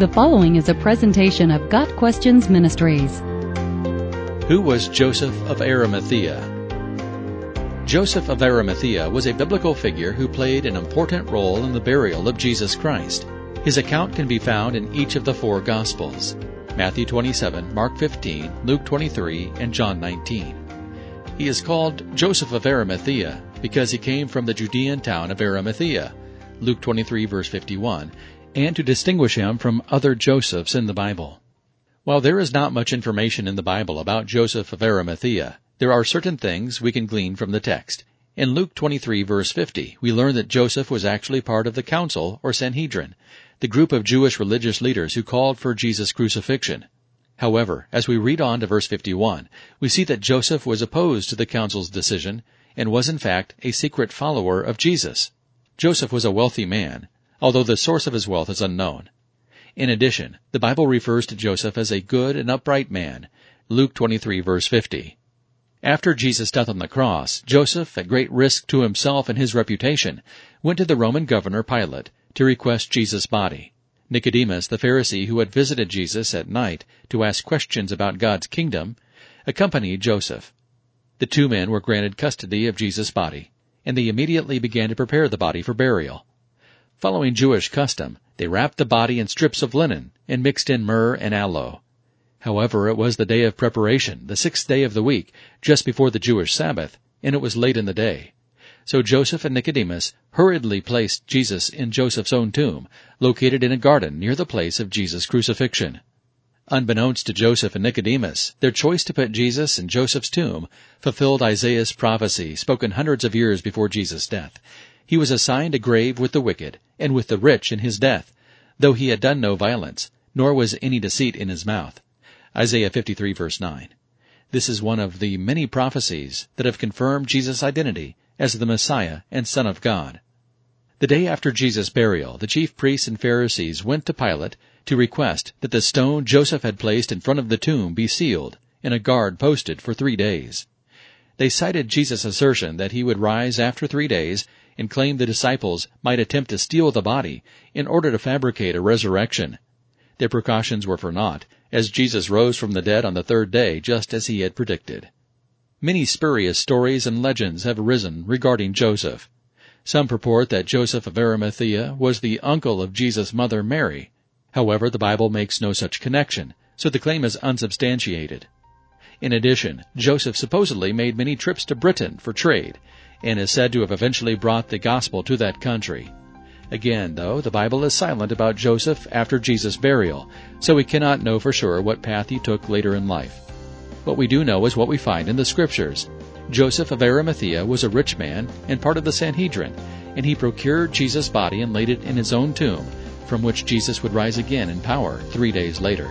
The following is a presentation of Got Questions Ministries. Who was Joseph of Arimathea? Joseph of Arimathea was a biblical figure who played an important role in the burial of Jesus Christ. His account can be found in each of the four Gospels Matthew 27, Mark 15, Luke 23, and John 19. He is called Joseph of Arimathea because he came from the Judean town of Arimathea, Luke 23, verse 51, and to distinguish him from other Josephs in the Bible. While there is not much information in the Bible about Joseph of Arimathea, there are certain things we can glean from the text. In Luke 23 verse 50, we learn that Joseph was actually part of the council or Sanhedrin, the group of Jewish religious leaders who called for Jesus' crucifixion. However, as we read on to verse 51, we see that Joseph was opposed to the council's decision and was in fact a secret follower of Jesus. Joseph was a wealthy man, although the source of his wealth is unknown. In addition, the Bible refers to Joseph as a good and upright man, Luke 23 verse 50. After Jesus' death on the cross, Joseph, at great risk to himself and his reputation, went to the Roman governor Pilate to request Jesus' body. Nicodemus, the Pharisee who had visited Jesus at night to ask questions about God's kingdom, accompanied Joseph. The two men were granted custody of Jesus' body, and they immediately began to prepare the body for burial. Following Jewish custom, they wrapped the body in strips of linen and mixed in myrrh and aloe. However, it was the day of preparation, the sixth day of the week, just before the Jewish Sabbath, and it was late in the day. So Joseph and Nicodemus hurriedly placed Jesus in Joseph's own tomb, located in a garden near the place of Jesus' crucifixion. Unbeknownst to Joseph and Nicodemus, their choice to put Jesus in Joseph's tomb fulfilled Isaiah's prophecy spoken hundreds of years before Jesus' death. He was assigned a grave with the wicked, and with the rich in his death, though he had done no violence, nor was any deceit in his mouth. Isaiah 53 verse 9. This is one of the many prophecies that have confirmed Jesus' identity as the Messiah and Son of God. The day after Jesus' burial, the chief priests and Pharisees went to Pilate to request that the stone Joseph had placed in front of the tomb be sealed and a guard posted for three days. They cited Jesus' assertion that he would rise after three days and claimed the disciples might attempt to steal the body in order to fabricate a resurrection. Their precautions were for naught, as Jesus rose from the dead on the third day just as he had predicted. Many spurious stories and legends have arisen regarding Joseph. Some purport that Joseph of Arimathea was the uncle of Jesus' mother Mary. However, the Bible makes no such connection, so the claim is unsubstantiated. In addition, Joseph supposedly made many trips to Britain for trade and is said to have eventually brought the gospel to that country. Again, though, the Bible is silent about Joseph after Jesus' burial, so we cannot know for sure what path he took later in life. What we do know is what we find in the Scriptures. Joseph of Arimathea was a rich man and part of the Sanhedrin, and he procured Jesus' body and laid it in his own tomb, from which Jesus would rise again in power three days later.